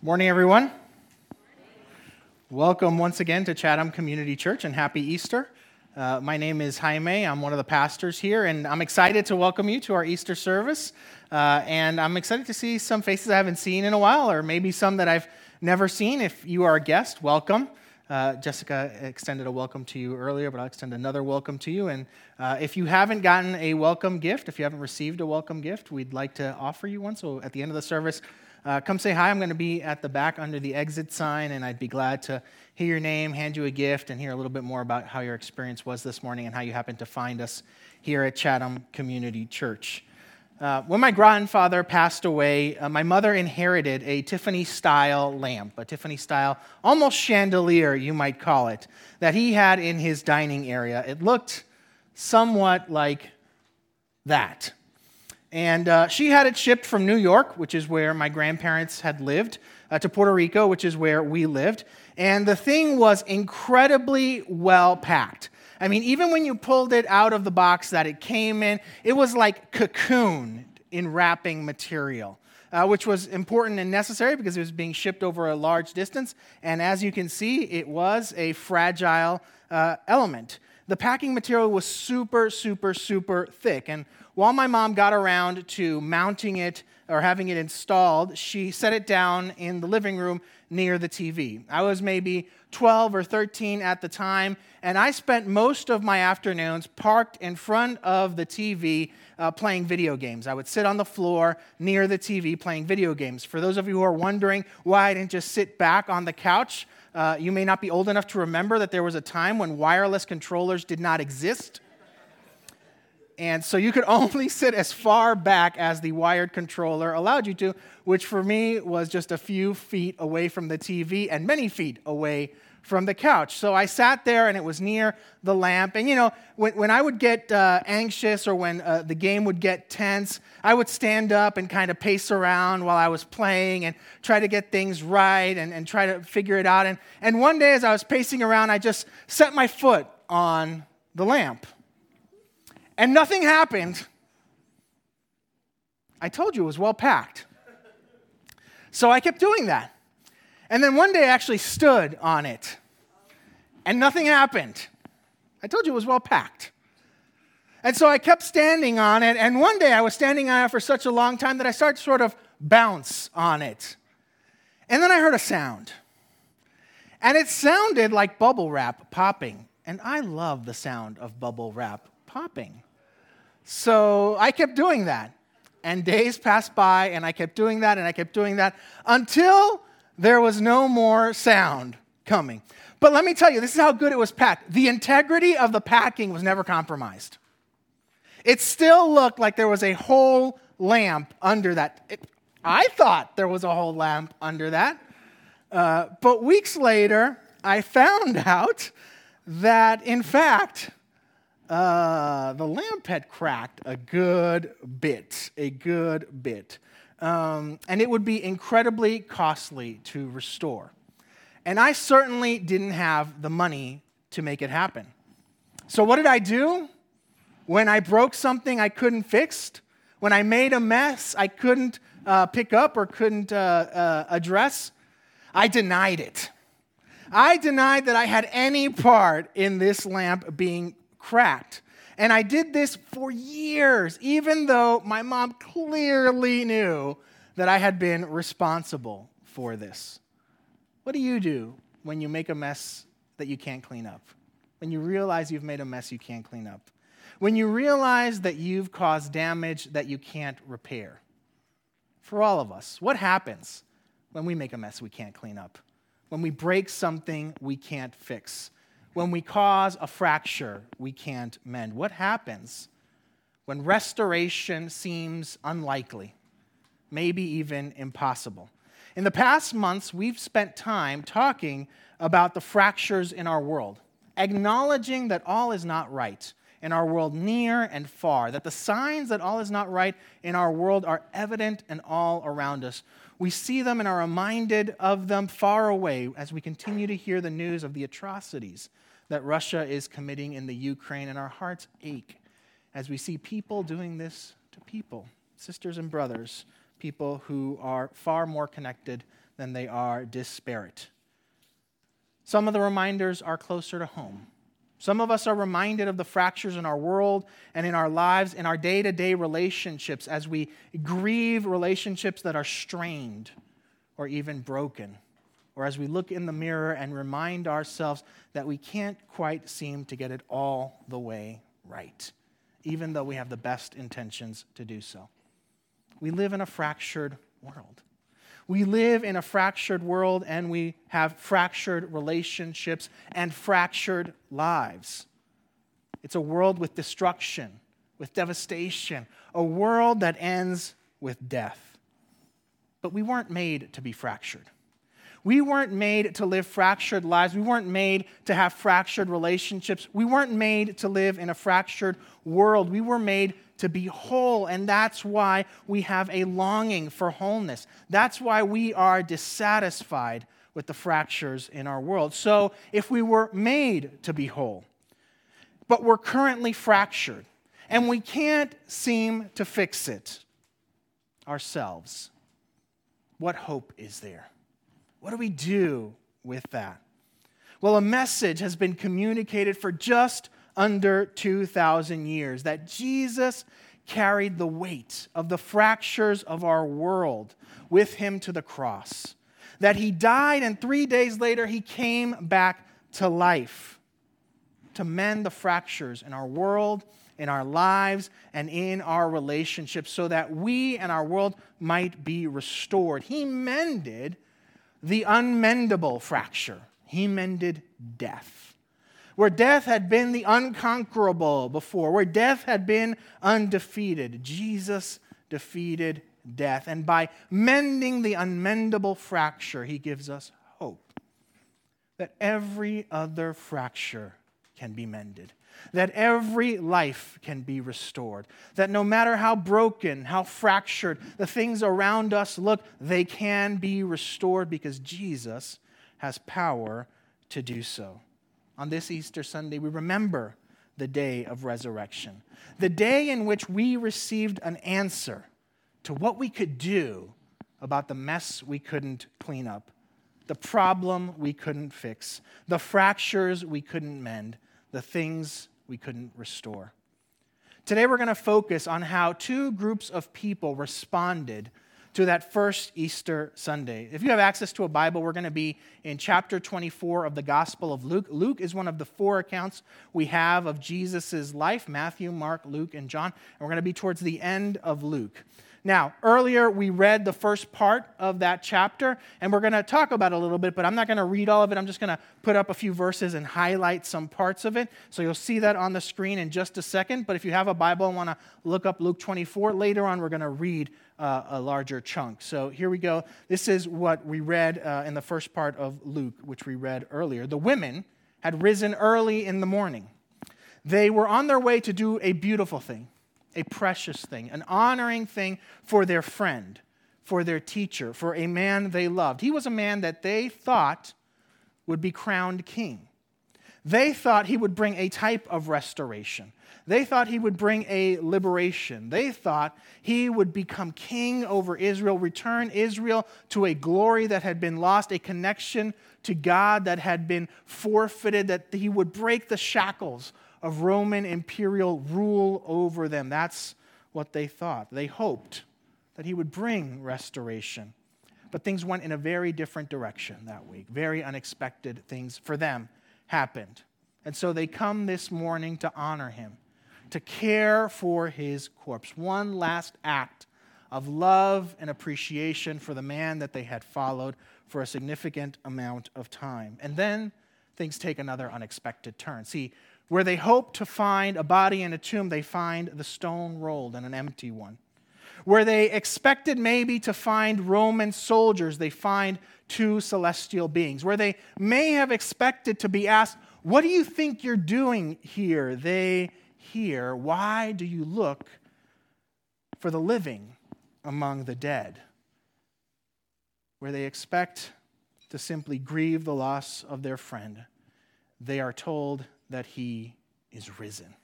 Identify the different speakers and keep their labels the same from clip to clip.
Speaker 1: Morning, everyone. Welcome once again to Chatham Community Church and happy Easter. Uh, my name is Jaime. I'm one of the pastors here, and I'm excited to welcome you to our Easter service. Uh, and I'm excited to see some faces I haven't seen in a while, or maybe some that I've never seen. If you are a guest, welcome. Uh, Jessica extended a welcome to you earlier, but I'll extend another welcome to you. And uh, if you haven't gotten a welcome gift, if you haven't received a welcome gift, we'd like to offer you one. So at the end of the service, uh, come say hi. I'm going to be at the back under the exit sign, and I'd be glad to hear your name, hand you a gift, and hear a little bit more about how your experience was this morning and how you happened to find us here at Chatham Community Church. Uh, when my grandfather passed away, uh, my mother inherited a Tiffany style lamp, a Tiffany style, almost chandelier, you might call it, that he had in his dining area. It looked somewhat like that. And uh, she had it shipped from New York, which is where my grandparents had lived, uh, to Puerto Rico, which is where we lived. And the thing was incredibly well packed. I mean, even when you pulled it out of the box that it came in, it was like cocoon in wrapping material. Uh, which was important and necessary because it was being shipped over a large distance. And as you can see, it was a fragile uh, element. The packing material was super, super, super thick. And while my mom got around to mounting it or having it installed, she set it down in the living room near the TV. I was maybe 12 or 13 at the time, and I spent most of my afternoons parked in front of the TV uh, playing video games. I would sit on the floor near the TV playing video games. For those of you who are wondering why I didn't just sit back on the couch, uh, you may not be old enough to remember that there was a time when wireless controllers did not exist. And so you could only sit as far back as the wired controller allowed you to, which for me was just a few feet away from the TV and many feet away from the couch. So I sat there and it was near the lamp. And you know, when, when I would get uh, anxious or when uh, the game would get tense, I would stand up and kind of pace around while I was playing and try to get things right and, and try to figure it out. And, and one day as I was pacing around, I just set my foot on the lamp and nothing happened, I told you it was well packed. So I kept doing that. And then one day I actually stood on it, and nothing happened. I told you it was well packed. And so I kept standing on it, and one day I was standing on it for such a long time that I started to sort of bounce on it. And then I heard a sound. And it sounded like bubble wrap popping. And I love the sound of bubble wrap popping. So I kept doing that. And days passed by, and I kept doing that, and I kept doing that until there was no more sound coming. But let me tell you, this is how good it was packed. The integrity of the packing was never compromised. It still looked like there was a whole lamp under that. It, I thought there was a whole lamp under that. Uh, but weeks later, I found out that, in fact, uh, the lamp had cracked a good bit, a good bit. Um, and it would be incredibly costly to restore. And I certainly didn't have the money to make it happen. So, what did I do? When I broke something I couldn't fix, when I made a mess I couldn't uh, pick up or couldn't uh, uh, address, I denied it. I denied that I had any part in this lamp being cracked. And I did this for years, even though my mom clearly knew that I had been responsible for this. What do you do when you make a mess that you can't clean up? When you realize you've made a mess you can't clean up? When you realize that you've caused damage that you can't repair? For all of us, what happens when we make a mess we can't clean up? When we break something we can't fix? When we cause a fracture we can't mend? What happens when restoration seems unlikely, maybe even impossible? In the past months, we've spent time talking about the fractures in our world, acknowledging that all is not right in our world near and far, that the signs that all is not right in our world are evident and all around us. We see them and are reminded of them far away as we continue to hear the news of the atrocities that Russia is committing in the Ukraine, and our hearts ache as we see people doing this to people, sisters and brothers, people who are far more connected than they are disparate. Some of the reminders are closer to home. Some of us are reminded of the fractures in our world and in our lives, in our day to day relationships, as we grieve relationships that are strained or even broken, or as we look in the mirror and remind ourselves that we can't quite seem to get it all the way right, even though we have the best intentions to do so. We live in a fractured world. We live in a fractured world and we have fractured relationships and fractured lives. It's a world with destruction, with devastation, a world that ends with death. But we weren't made to be fractured. We weren't made to live fractured lives. We weren't made to have fractured relationships. We weren't made to live in a fractured world. We were made to be whole. And that's why we have a longing for wholeness. That's why we are dissatisfied with the fractures in our world. So, if we were made to be whole, but we're currently fractured, and we can't seem to fix it ourselves, what hope is there? What do we do with that? Well, a message has been communicated for just under 2,000 years that Jesus carried the weight of the fractures of our world with him to the cross. That he died, and three days later, he came back to life to mend the fractures in our world, in our lives, and in our relationships so that we and our world might be restored. He mended the unmendable fracture, he mended death where death had been the unconquerable before, where death had been undefeated. Jesus defeated death. And by mending the unmendable fracture, he gives us hope that every other fracture can be mended, that every life can be restored, that no matter how broken, how fractured the things around us look, they can be restored because Jesus has power to do so. On this Easter Sunday, we remember the day of resurrection, the day in which we received an answer to what we could do about the mess we couldn't clean up, the problem we couldn't fix, the fractures we couldn't mend, the things we couldn't restore. Today, we're going to focus on how two groups of people responded to that first Easter Sunday. If you have access to a Bible, we're going to be in chapter 24 of the Gospel of Luke. Luke is one of the four accounts we have of Jesus' life Matthew, Mark, Luke, and John. And we're going to be towards the end of Luke. Now, earlier we read the first part of that chapter, and we're going to talk about it a little bit, but I'm not going to read all of it. I'm just going to put up a few verses and highlight some parts of it. So you'll see that on the screen in just a second. But if you have a Bible and want to look up Luke 24, later on we're going to read uh, a larger chunk. So here we go. This is what we read uh, in the first part of Luke, which we read earlier. The women had risen early in the morning. They were on their way to do a beautiful thing a precious thing, an honoring thing for their friend, for their teacher, for a man they loved. He was a man that they thought would be crowned king. They thought he would bring a type of restoration. They thought he would bring a liberation. They thought he would become king over Israel, return Israel to a glory that had been lost, a connection to God that had been forfeited, that he would break the shackles of Roman imperial rule over them. That's what they thought. They hoped that he would bring restoration. But things went in a very different direction that week. Very unexpected things for them happened. And so they come this morning to honor him, to care for his corpse. One last act of love and appreciation for the man that they had followed for a significant amount of time. And then things take another unexpected turn. See, where they hope to find a body in a tomb, they find the stone rolled and an empty one. Where they expected maybe to find Roman soldiers, they find two celestial beings. Where they may have expected to be asked, What do you think you're doing here? They hear, Why do you look for the living among the dead? Where they expect to simply grieve the loss of their friend, they are told that he is risen,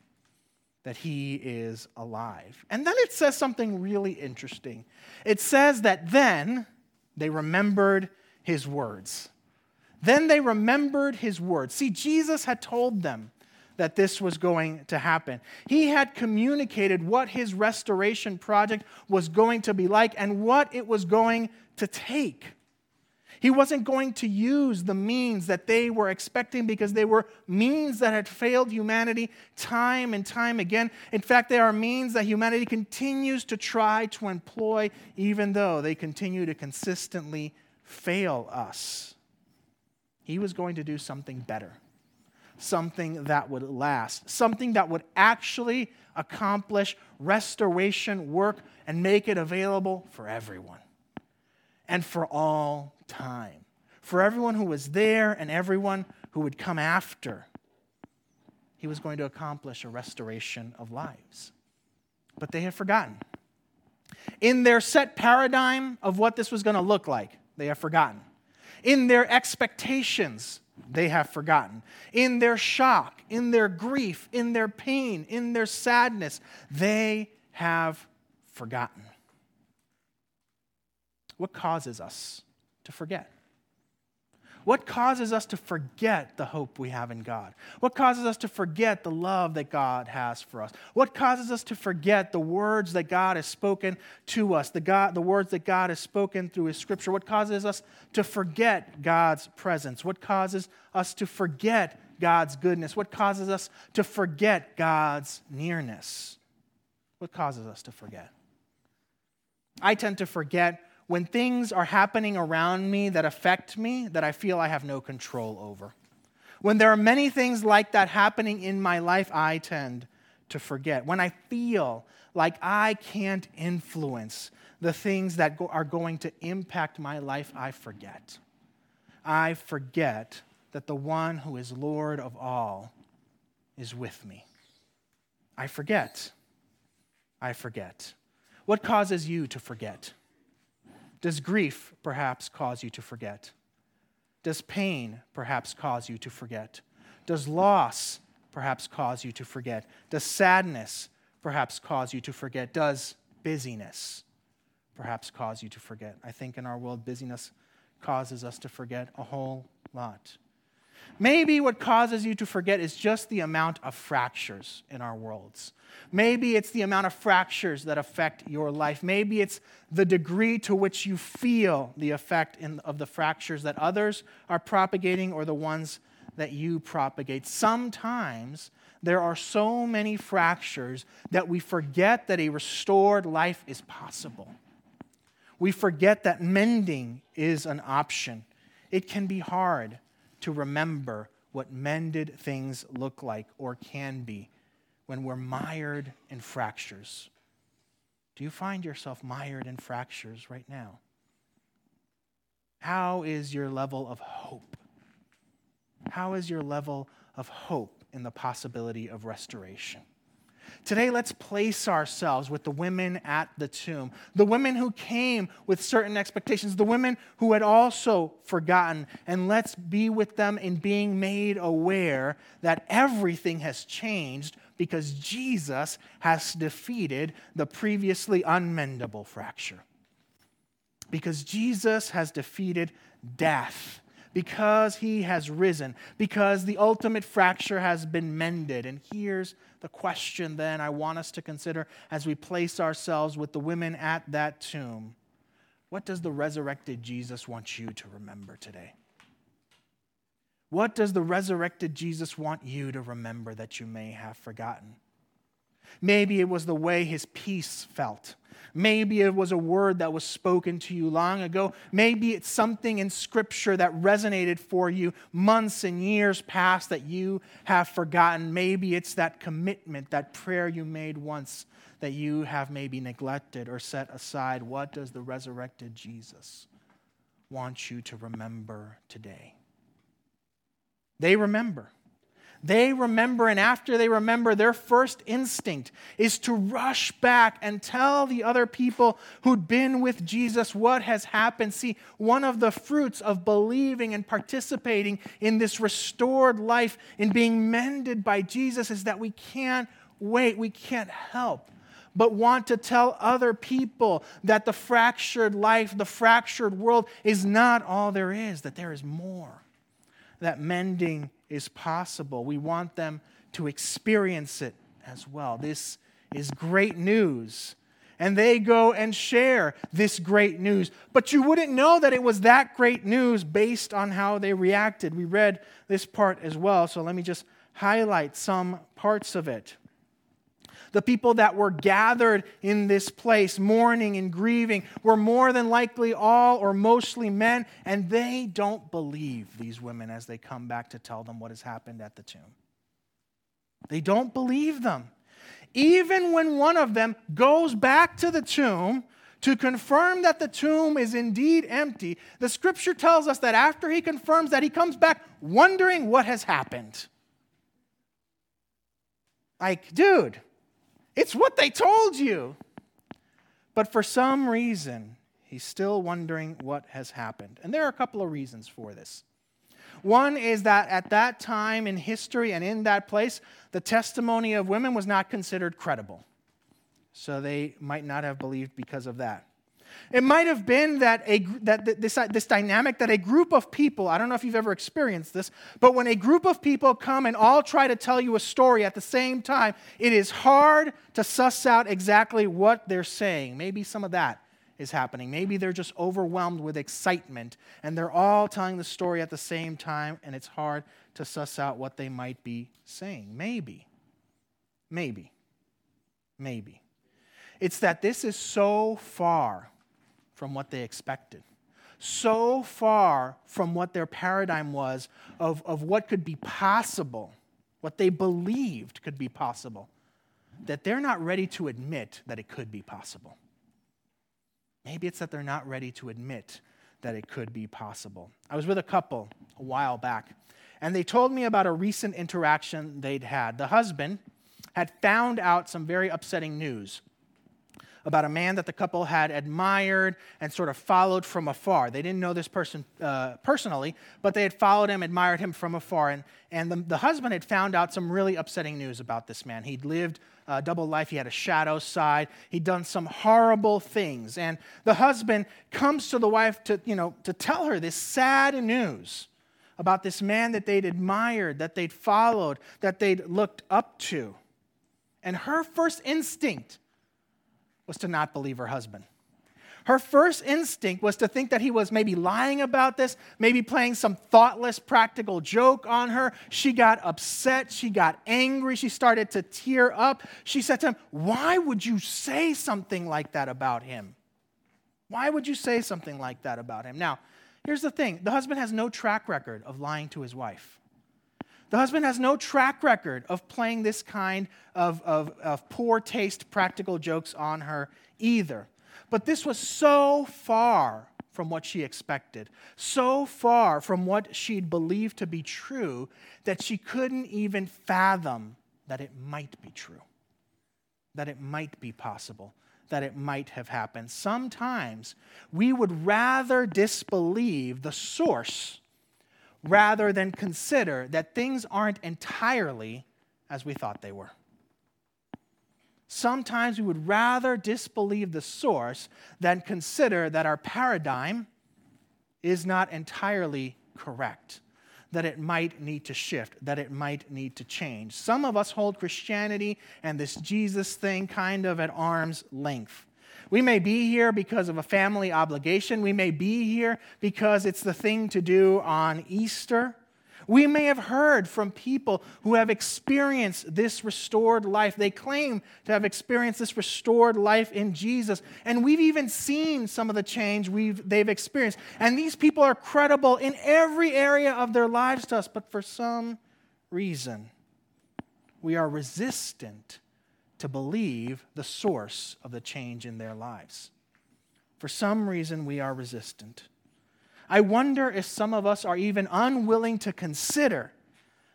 Speaker 1: that he is alive. And then it says something really interesting. It says that then they remembered his words. Then they remembered his words. See, Jesus had told them that this was going to happen. He had communicated what his restoration project was going to be like and what it was going to take. He wasn't going to use the means that they were expecting because they were means that had failed humanity time and time again. In fact, they are means that humanity continues to try to employ, even though they continue to consistently fail us. He was going to do something better, something that would last, something that would actually accomplish restoration work and make it available for everyone and for all time. For everyone who was there and everyone who would come after, he was going to accomplish a restoration of lives. But they had forgotten. In their set paradigm of what this was going to look like, they have forgotten. In their expectations, they have forgotten. In their shock, in their grief, in their pain, in their sadness, they have forgotten. What causes us to forget? What causes us to forget the hope we have in God? What causes us to forget the love that God has for us? What causes us to forget the words that God has spoken to us, the, God, the words that God has spoken through His Scripture? What causes us to forget God's presence? What causes us to forget God's goodness? What causes us to forget God's nearness? What causes us to forget? I tend to forget when things are happening around me that affect me that I feel I have no control over. When there are many things like that happening in my life, I tend to forget. When I feel like I can't influence the things that go- are going to impact my life, I forget. I forget that the one who is Lord of all is with me. I forget. I forget. What causes you to forget? Does grief perhaps cause you to forget? Does pain perhaps cause you to forget? Does loss perhaps cause you to forget? Does sadness perhaps cause you to forget? Does busyness perhaps cause you to forget? I think in our world, busyness causes us to forget a whole lot. Maybe what causes you to forget is just the amount of fractures in our worlds. Maybe it's the amount of fractures that affect your life. Maybe it's the degree to which you feel the effect in, of the fractures that others are propagating or the ones that you propagate. Sometimes there are so many fractures that we forget that a restored life is possible. We forget that mending is an option. It can be hard to remember what mended things look like or can be when we're mired in fractures. Do you find yourself mired in fractures right now? How is your level of hope? How is your level of hope in the possibility of restoration? Today, let's place ourselves with the women at the tomb, the women who came with certain expectations, the women who had also forgotten, and let's be with them in being made aware that everything has changed because Jesus has defeated the previously unmendable fracture. Because Jesus has defeated death because he has risen, because the ultimate fracture has been mended. And here's the question then I want us to consider as we place ourselves with the women at that tomb What does the resurrected Jesus want you to remember today? What does the resurrected Jesus want you to remember that you may have forgotten? Maybe it was the way his peace felt. Maybe it was a word that was spoken to you long ago. Maybe it's something in Scripture that resonated for you months and years past that you have forgotten. Maybe it's that commitment, that prayer you made once that you have maybe neglected or set aside. What does the resurrected Jesus want you to remember today? They remember. They remember, and after they remember, their first instinct is to rush back and tell the other people who'd been with Jesus what has happened. See, one of the fruits of believing and participating in this restored life, in being mended by Jesus, is that we can't wait, we can't help but want to tell other people that the fractured life, the fractured world is not all there is, that there is more, that mending is possible. We want them to experience it as well. This is great news. And they go and share this great news. But you wouldn't know that it was that great news based on how they reacted. We read this part as well, so let me just highlight some parts of it. The people that were gathered in this place, mourning and grieving, were more than likely all or mostly men, and they don't believe these women as they come back to tell them what has happened at the tomb. They don't believe them. Even when one of them goes back to the tomb to confirm that the tomb is indeed empty, the scripture tells us that after he confirms that, he comes back wondering what has happened. Like, dude, it's what they told you. But for some reason, he's still wondering what has happened. And there are a couple of reasons for this. One is that at that time in history and in that place, the testimony of women was not considered credible. So they might not have believed because of that. It might have been that, a, that this, uh, this dynamic that a group of people, I don't know if you've ever experienced this, but when a group of people come and all try to tell you a story at the same time, it is hard to suss out exactly what they're saying. Maybe some of that is happening. Maybe they're just overwhelmed with excitement and they're all telling the story at the same time and it's hard to suss out what they might be saying. Maybe. Maybe. Maybe. It's that this is so far from what they expected, so far from what their paradigm was of, of what could be possible, what they believed could be possible, that they're not ready to admit that it could be possible. Maybe it's that they're not ready to admit that it could be possible. I was with a couple a while back, and they told me about a recent interaction they'd had. The husband had found out some very upsetting news about a man that the couple had admired and sort of followed from afar. They didn't know this person uh, personally, but they had followed him, admired him from afar. And, and the, the husband had found out some really upsetting news about this man. He'd lived a double life. He had a shadow side. He'd done some horrible things. And the husband comes to the wife to, you know, to tell her this sad news about this man that they'd admired, that they'd followed, that they'd looked up to. And her first instinct was to not believe her husband. Her first instinct was to think that he was maybe lying about this, maybe playing some thoughtless practical joke on her. She got upset. She got angry. She started to tear up. She said to him, Why would you say something like that about him? Why would you say something like that about him? Now, here's the thing the husband has no track record of lying to his wife. The husband has no track record of playing this kind of, of, of poor taste practical jokes on her either. But this was so far from what she expected, so far from what she'd believed to be true, that she couldn't even fathom that it might be true, that it might be possible, that it might have happened. Sometimes we would rather disbelieve the source rather than consider that things aren't entirely as we thought they were. Sometimes we would rather disbelieve the source than consider that our paradigm is not entirely correct, that it might need to shift, that it might need to change. Some of us hold Christianity and this Jesus thing kind of at arm's length. We may be here because of a family obligation. We may be here because it's the thing to do on Easter. We may have heard from people who have experienced this restored life. They claim to have experienced this restored life in Jesus. And we've even seen some of the change we've, they've experienced. And these people are credible in every area of their lives to us. But for some reason, we are resistant to believe the source of the change in their lives. For some reason, we are resistant. I wonder if some of us are even unwilling to consider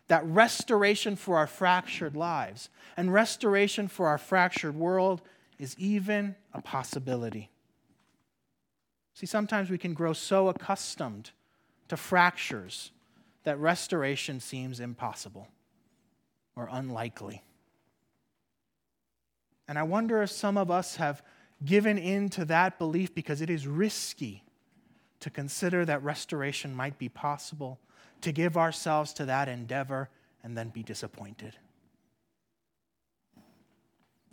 Speaker 1: that restoration for our fractured lives and restoration for our fractured world is even a possibility. See, sometimes we can grow so accustomed to fractures that restoration seems impossible or unlikely. And I wonder if some of us have given in to that belief because it is risky to consider that restoration might be possible, to give ourselves to that endeavor and then be disappointed.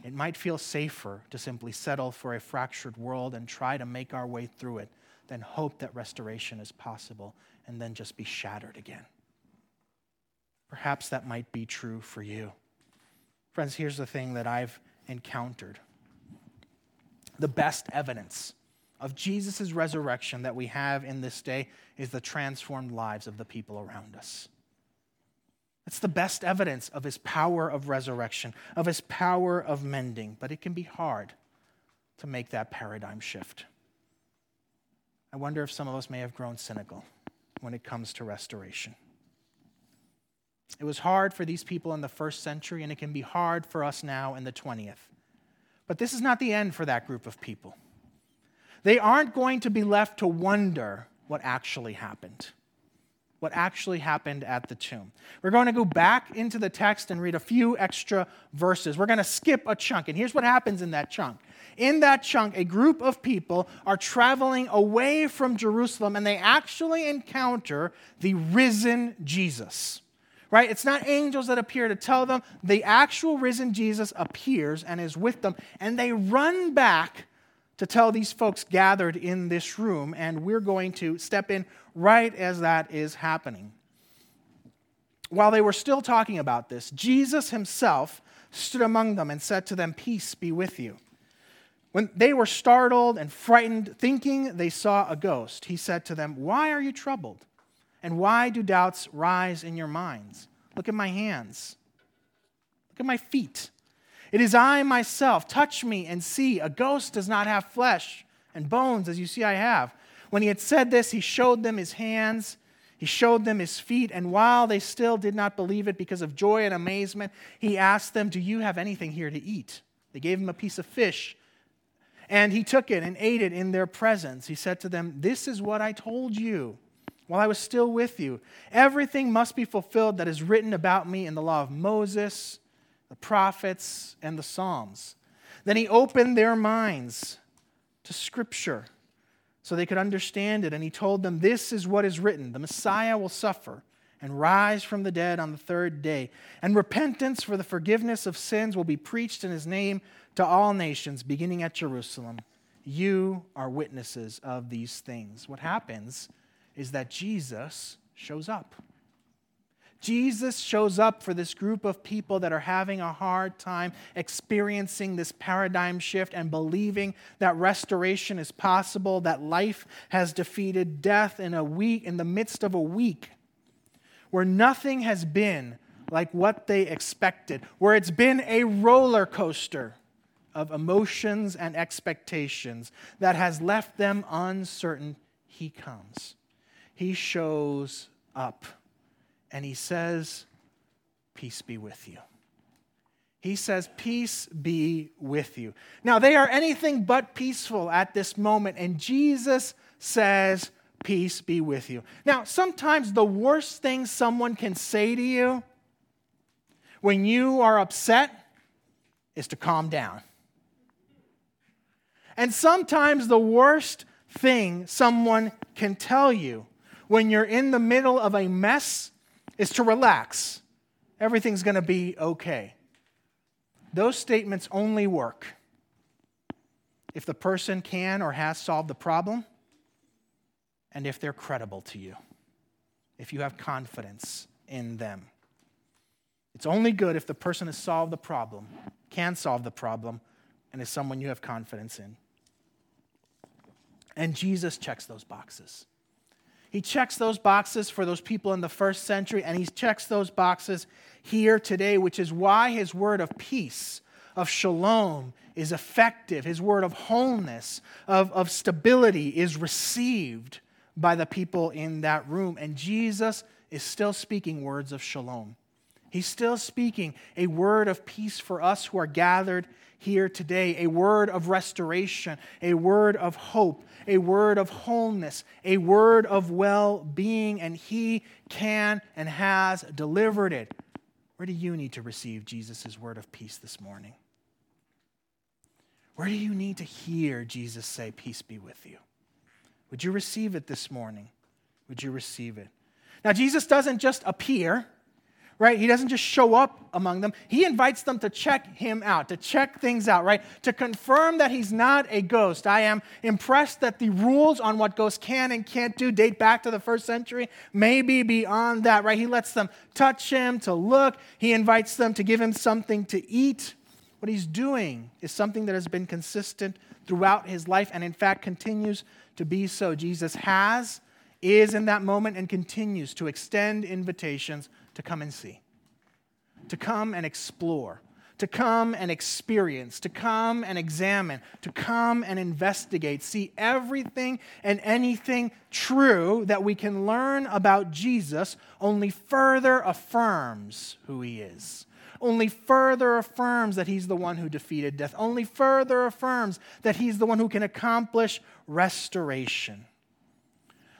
Speaker 1: It might feel safer to simply settle for a fractured world and try to make our way through it than hope that restoration is possible and then just be shattered again. Perhaps that might be true for you. Friends, here's the thing that I've encountered the best evidence of Jesus' resurrection that we have in this day is the transformed lives of the people around us. It's the best evidence of his power of resurrection, of his power of mending, but it can be hard to make that paradigm shift. I wonder if some of us may have grown cynical when it comes to restoration. It was hard for these people in the first century, and it can be hard for us now in the 20th. But this is not the end for that group of people. They aren't going to be left to wonder what actually happened. What actually happened at the tomb. We're going to go back into the text and read a few extra verses. We're going to skip a chunk, and here's what happens in that chunk. In that chunk, a group of people are traveling away from Jerusalem, and they actually encounter the risen Jesus right? It's not angels that appear to tell them. The actual risen Jesus appears and is with them, and they run back to tell these folks gathered in this room, and we're going to step in right as that is happening. While they were still talking about this, Jesus himself stood among them and said to them, Peace be with you. When they were startled and frightened, thinking they saw a ghost, he said to them, Why are you troubled? And why do doubts rise in your minds? Look at my hands. Look at my feet. It is I myself. Touch me and see. A ghost does not have flesh and bones, as you see I have. When he had said this, he showed them his hands. He showed them his feet, and while they still did not believe it because of joy and amazement, he asked them, Do you have anything here to eat? They gave him a piece of fish, and he took it and ate it in their presence. He said to them, This is what I told you while I was still with you. Everything must be fulfilled that is written about me in the law of Moses, the prophets, and the Psalms. Then he opened their minds to Scripture so they could understand it. And he told them, This is what is written the Messiah will suffer and rise from the dead on the third day. And repentance for the forgiveness of sins will be preached in his name to all nations, beginning at Jerusalem. You are witnesses of these things. What happens? Is that Jesus shows up. Jesus shows up for this group of people that are having a hard time experiencing this paradigm shift and believing that restoration is possible, that life has defeated death in a week in the midst of a week where nothing has been like what they expected, where it's been a roller coaster of emotions and expectations that has left them uncertain. He comes he shows up and he says, Peace be with you. He says, Peace be with you. Now, they are anything but peaceful at this moment, and Jesus says, Peace be with you. Now, sometimes the worst thing someone can say to you when you are upset is to calm down. And sometimes the worst thing someone can tell you when you're in the middle of a mess is to relax. Everything's going to be okay. Those statements only work if the person can or has solved the problem and if they're credible to you, if you have confidence in them. It's only good if the person has solved the problem, can solve the problem, and is someone you have confidence in. And Jesus checks those boxes. He checks those boxes for those people in the first century, and he checks those boxes here today, which is why his word of peace, of shalom, is effective. His word of wholeness, of, of stability, is received by the people in that room. And Jesus is still speaking words of shalom. He's still speaking a word of peace for us who are gathered here today, a word of restoration, a word of hope, a word of wholeness, a word of well being, and He can and has delivered it. Where do you need to receive Jesus' word of peace this morning? Where do you need to hear Jesus say, Peace be with you? Would you receive it this morning? Would you receive it? Now, Jesus doesn't just appear, right? He doesn't just show up among them. He invites them to check him out, to check things out, right? To confirm that he's not a ghost. I am impressed that the rules on what ghosts can and can't do date back to the first century, maybe beyond that, right? He lets them touch him, to look. He invites them to give him something to eat. What he's doing is something that has been consistent throughout his life and, in fact, continues to be so. Jesus has, is in that moment, and continues to extend invitations to come and see, to come and explore, to come and experience, to come and examine, to come and investigate, see everything and anything true that we can learn about Jesus. Only further affirms who he is. Only further affirms that he's the one who defeated death, only further affirms that he's the one who can accomplish restoration.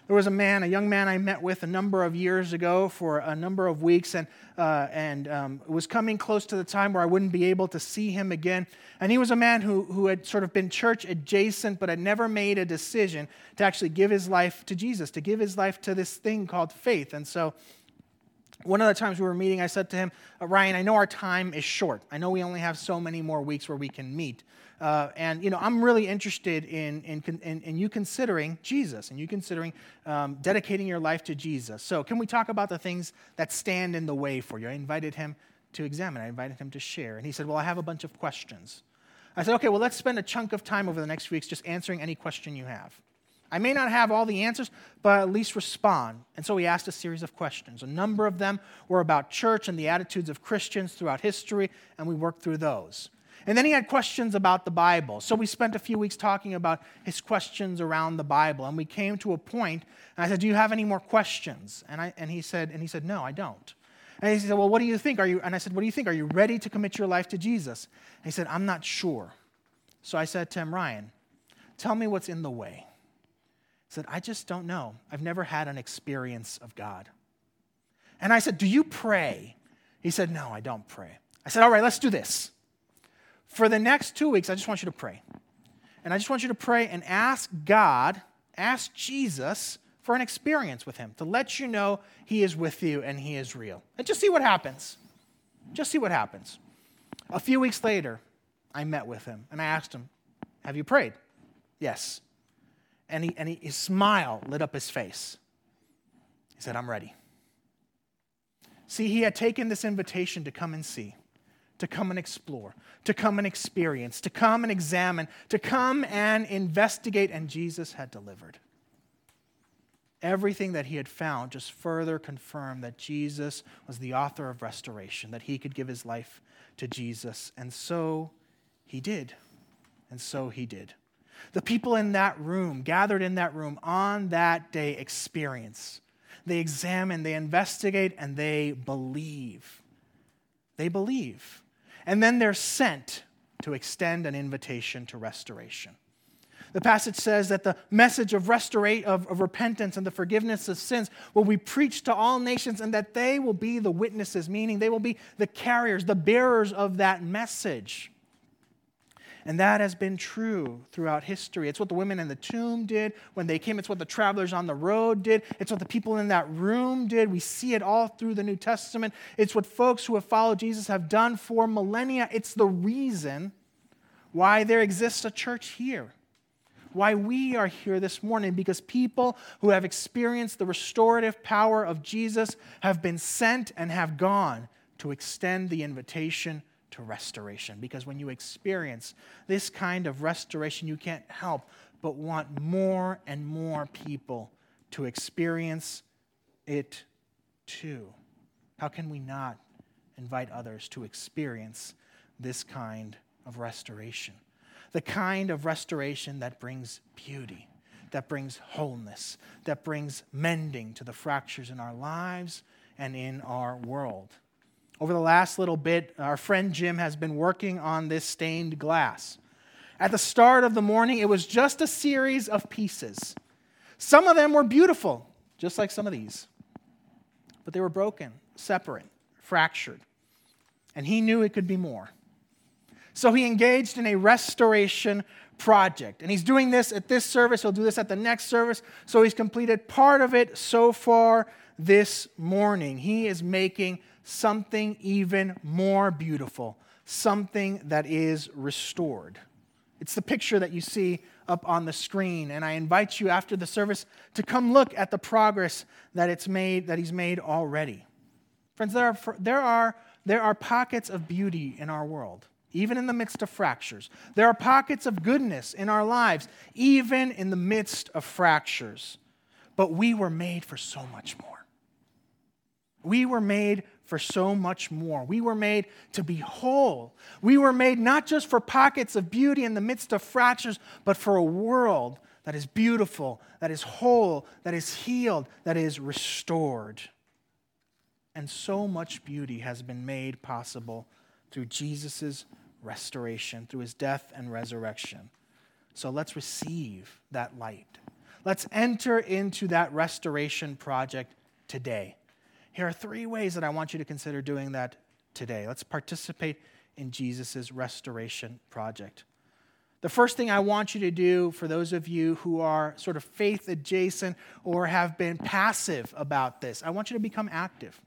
Speaker 1: There was a man, a young man I met with a number of years ago for a number of weeks, and, uh, and um, was coming close to the time where I wouldn't be able to see him again. And he was a man who, who had sort of been church adjacent, but had never made a decision to actually give his life to Jesus, to give his life to this thing called faith. And so one of the times we were meeting, I said to him, uh, Ryan, I know our time is short. I know we only have so many more weeks where we can meet. Uh, and, you know, I'm really interested in, in, in, in you considering Jesus and you considering um, dedicating your life to Jesus. So, can we talk about the things that stand in the way for you? I invited him to examine, I invited him to share. And he said, Well, I have a bunch of questions. I said, Okay, well, let's spend a chunk of time over the next weeks just answering any question you have. I may not have all the answers, but at least respond. And so he asked a series of questions. A number of them were about church and the attitudes of Christians throughout history, and we worked through those. And then he had questions about the Bible. So we spent a few weeks talking about his questions around the Bible. And we came to a point, and I said, Do you have any more questions? And, I, and, he, said, and he said, No, I don't. And he said, Well, what do you think? Are you, and I said, What do you think? Are you ready to commit your life to Jesus? And he said, I'm not sure. So I said to him, Ryan, tell me what's in the way. Said, I just don't know. I've never had an experience of God. And I said, Do you pray? He said, No, I don't pray. I said, All right, let's do this. For the next two weeks, I just want you to pray. And I just want you to pray and ask God, ask Jesus for an experience with Him, to let you know He is with you and He is real. And just see what happens. Just see what happens. A few weeks later, I met with him and I asked him, Have you prayed? Yes. And, he, and he, his smile lit up his face. He said, I'm ready. See, he had taken this invitation to come and see to come and explore, to come and experience, to come and examine, to come and investigate, and Jesus had delivered. Everything that he had found just further confirmed that Jesus was the author of restoration, that he could give his life to Jesus. And so he did. And so he did. The people in that room, gathered in that room on that day, experience. They examine, they investigate, and they believe. They believe and then they're sent to extend an invitation to restoration. The passage says that the message of, restora- of, of repentance and the forgiveness of sins will be preached to all nations and that they will be the witnesses, meaning they will be the carriers, the bearers of that message. And that has been true throughout history. It's what the women in the tomb did when they came. It's what the travelers on the road did. It's what the people in that room did. We see it all through the New Testament. It's what folks who have followed Jesus have done for millennia. It's the reason why there exists a church here. Why we are here this morning, because people who have experienced the restorative power of Jesus have been sent and have gone to extend the invitation to restoration. Because when you experience this kind of restoration, you can't help but want more and more people to experience it too. How can we not invite others to experience this kind of restoration? The kind of restoration that brings beauty, that brings wholeness, that brings mending to the fractures in our lives and in our world. Over the last little bit, our friend Jim has been working on this stained glass. At the start of the morning, it was just a series of pieces. Some of them were beautiful, just like some of these, but they were broken, separate, fractured. And he knew it could be more. So he engaged in a restoration project. And he's doing this at this service, he'll do this at the next service. So he's completed part of it so far this morning. He is making something even more beautiful, something that is restored. It's the picture that you see up on the screen, and I invite you after the service to come look at the progress that it's made that he's made already. Friends, there are, there are, there are pockets of beauty in our world even in the midst of fractures. There are pockets of goodness in our lives, even in the midst of fractures. But we were made for so much more. We were made for so much more. We were made to be whole. We were made not just for pockets of beauty in the midst of fractures, but for a world that is beautiful, that is whole, that is healed, that is restored. And so much beauty has been made possible through Jesus' restoration, through his death and resurrection. So let's receive that light. Let's enter into that restoration project today. Here are three ways that I want you to consider doing that today. Let's participate in Jesus' restoration project. The first thing I want you to do for those of you who are sort of faith adjacent or have been passive about this, I want you to become active.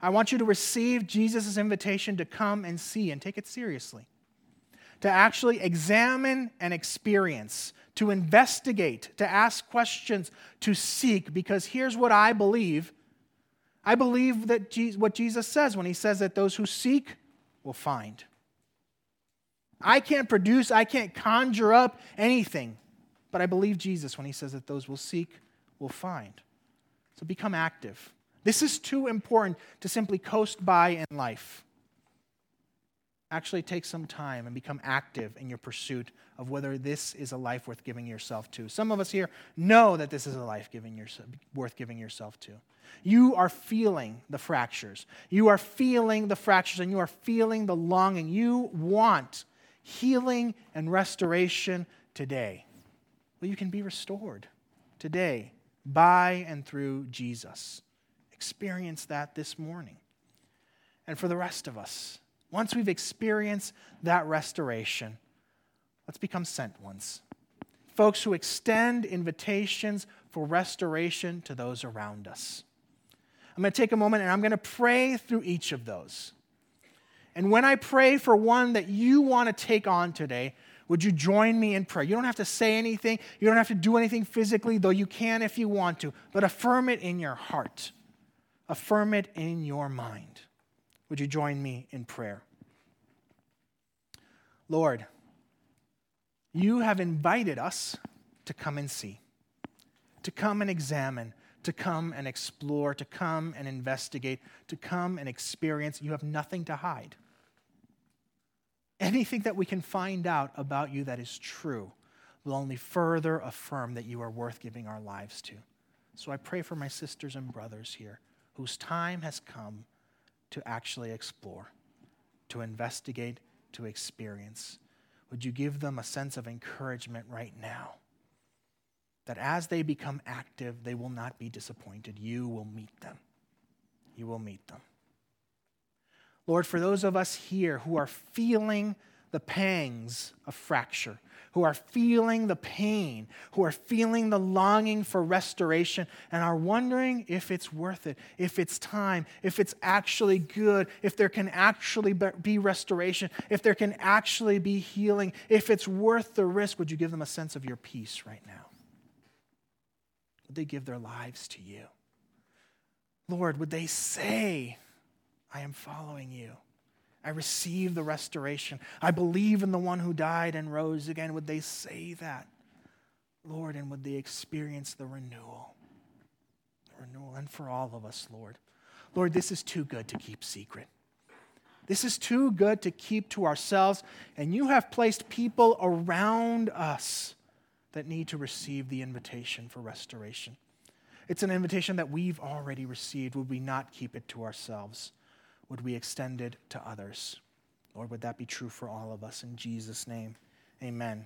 Speaker 1: I want you to receive Jesus' invitation to come and see and take it seriously, to actually examine and experience, to investigate, to ask questions, to seek, because here's what I believe. I believe that what Jesus says when he says that those who seek will find. I can't produce, I can't conjure up anything, but I believe Jesus when he says that those will seek will find. So become active. This is too important to simply coast by in life. Actually, take some time and become active in your pursuit of whether this is a life worth giving yourself to. Some of us here know that this is a life giving yourself, worth giving yourself to. You are feeling the fractures. You are feeling the fractures and you are feeling the longing. You want healing and restoration today. Well, you can be restored today by and through Jesus experience that this morning. And for the rest of us, once we've experienced that restoration, let's become sent ones. Folks who extend invitations for restoration to those around us. I'm going to take a moment and I'm going to pray through each of those. And when I pray for one that you want to take on today, would you join me in prayer? You don't have to say anything, you don't have to do anything physically, though you can if you want to, but affirm it in your heart. Affirm it in your mind. Would you join me in prayer? Lord, you have invited us to come and see, to come and examine, to come and explore, to come and investigate, to come and experience. You have nothing to hide. Anything that we can find out about you that is true will only further affirm that you are worth giving our lives to. So I pray for my sisters and brothers here whose time has come to actually explore, to investigate, to experience. Would you give them a sense of encouragement right now? That as they become active, they will not be disappointed. You will meet them. You will meet them. Lord, for those of us here who are feeling the pangs of fracture, who are feeling the pain, who are feeling the longing for restoration, and are wondering if it's worth it, if it's time, if it's actually good, if there can actually be restoration, if there can actually be healing, if it's worth the risk, would you give them a sense of your peace right now? Would they give their lives to you? Lord, would they say, I am following you? I receive the restoration. I believe in the one who died and rose again. Would they say that, Lord, and would they experience the renewal? The renewal. And for all of us, Lord. Lord, this is too good to keep secret. This is too good to keep to ourselves, and you have placed people around us that need to receive the invitation for restoration. It's an invitation that we've already received. Would we not keep it to ourselves? would we extend it to others? Lord, would that be true for all of us? In Jesus' name, amen.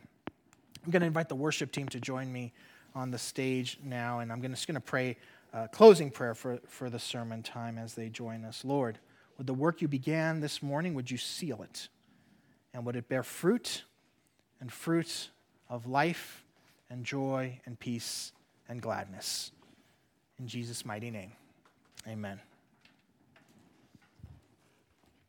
Speaker 1: I'm going to invite the worship team to join me on the stage now, and I'm just going to pray a closing prayer for, for the sermon time as they join us. Lord, would the work you began this morning, would you seal it and would it bear fruit and fruit of life and joy and peace and gladness. In Jesus' mighty name, amen.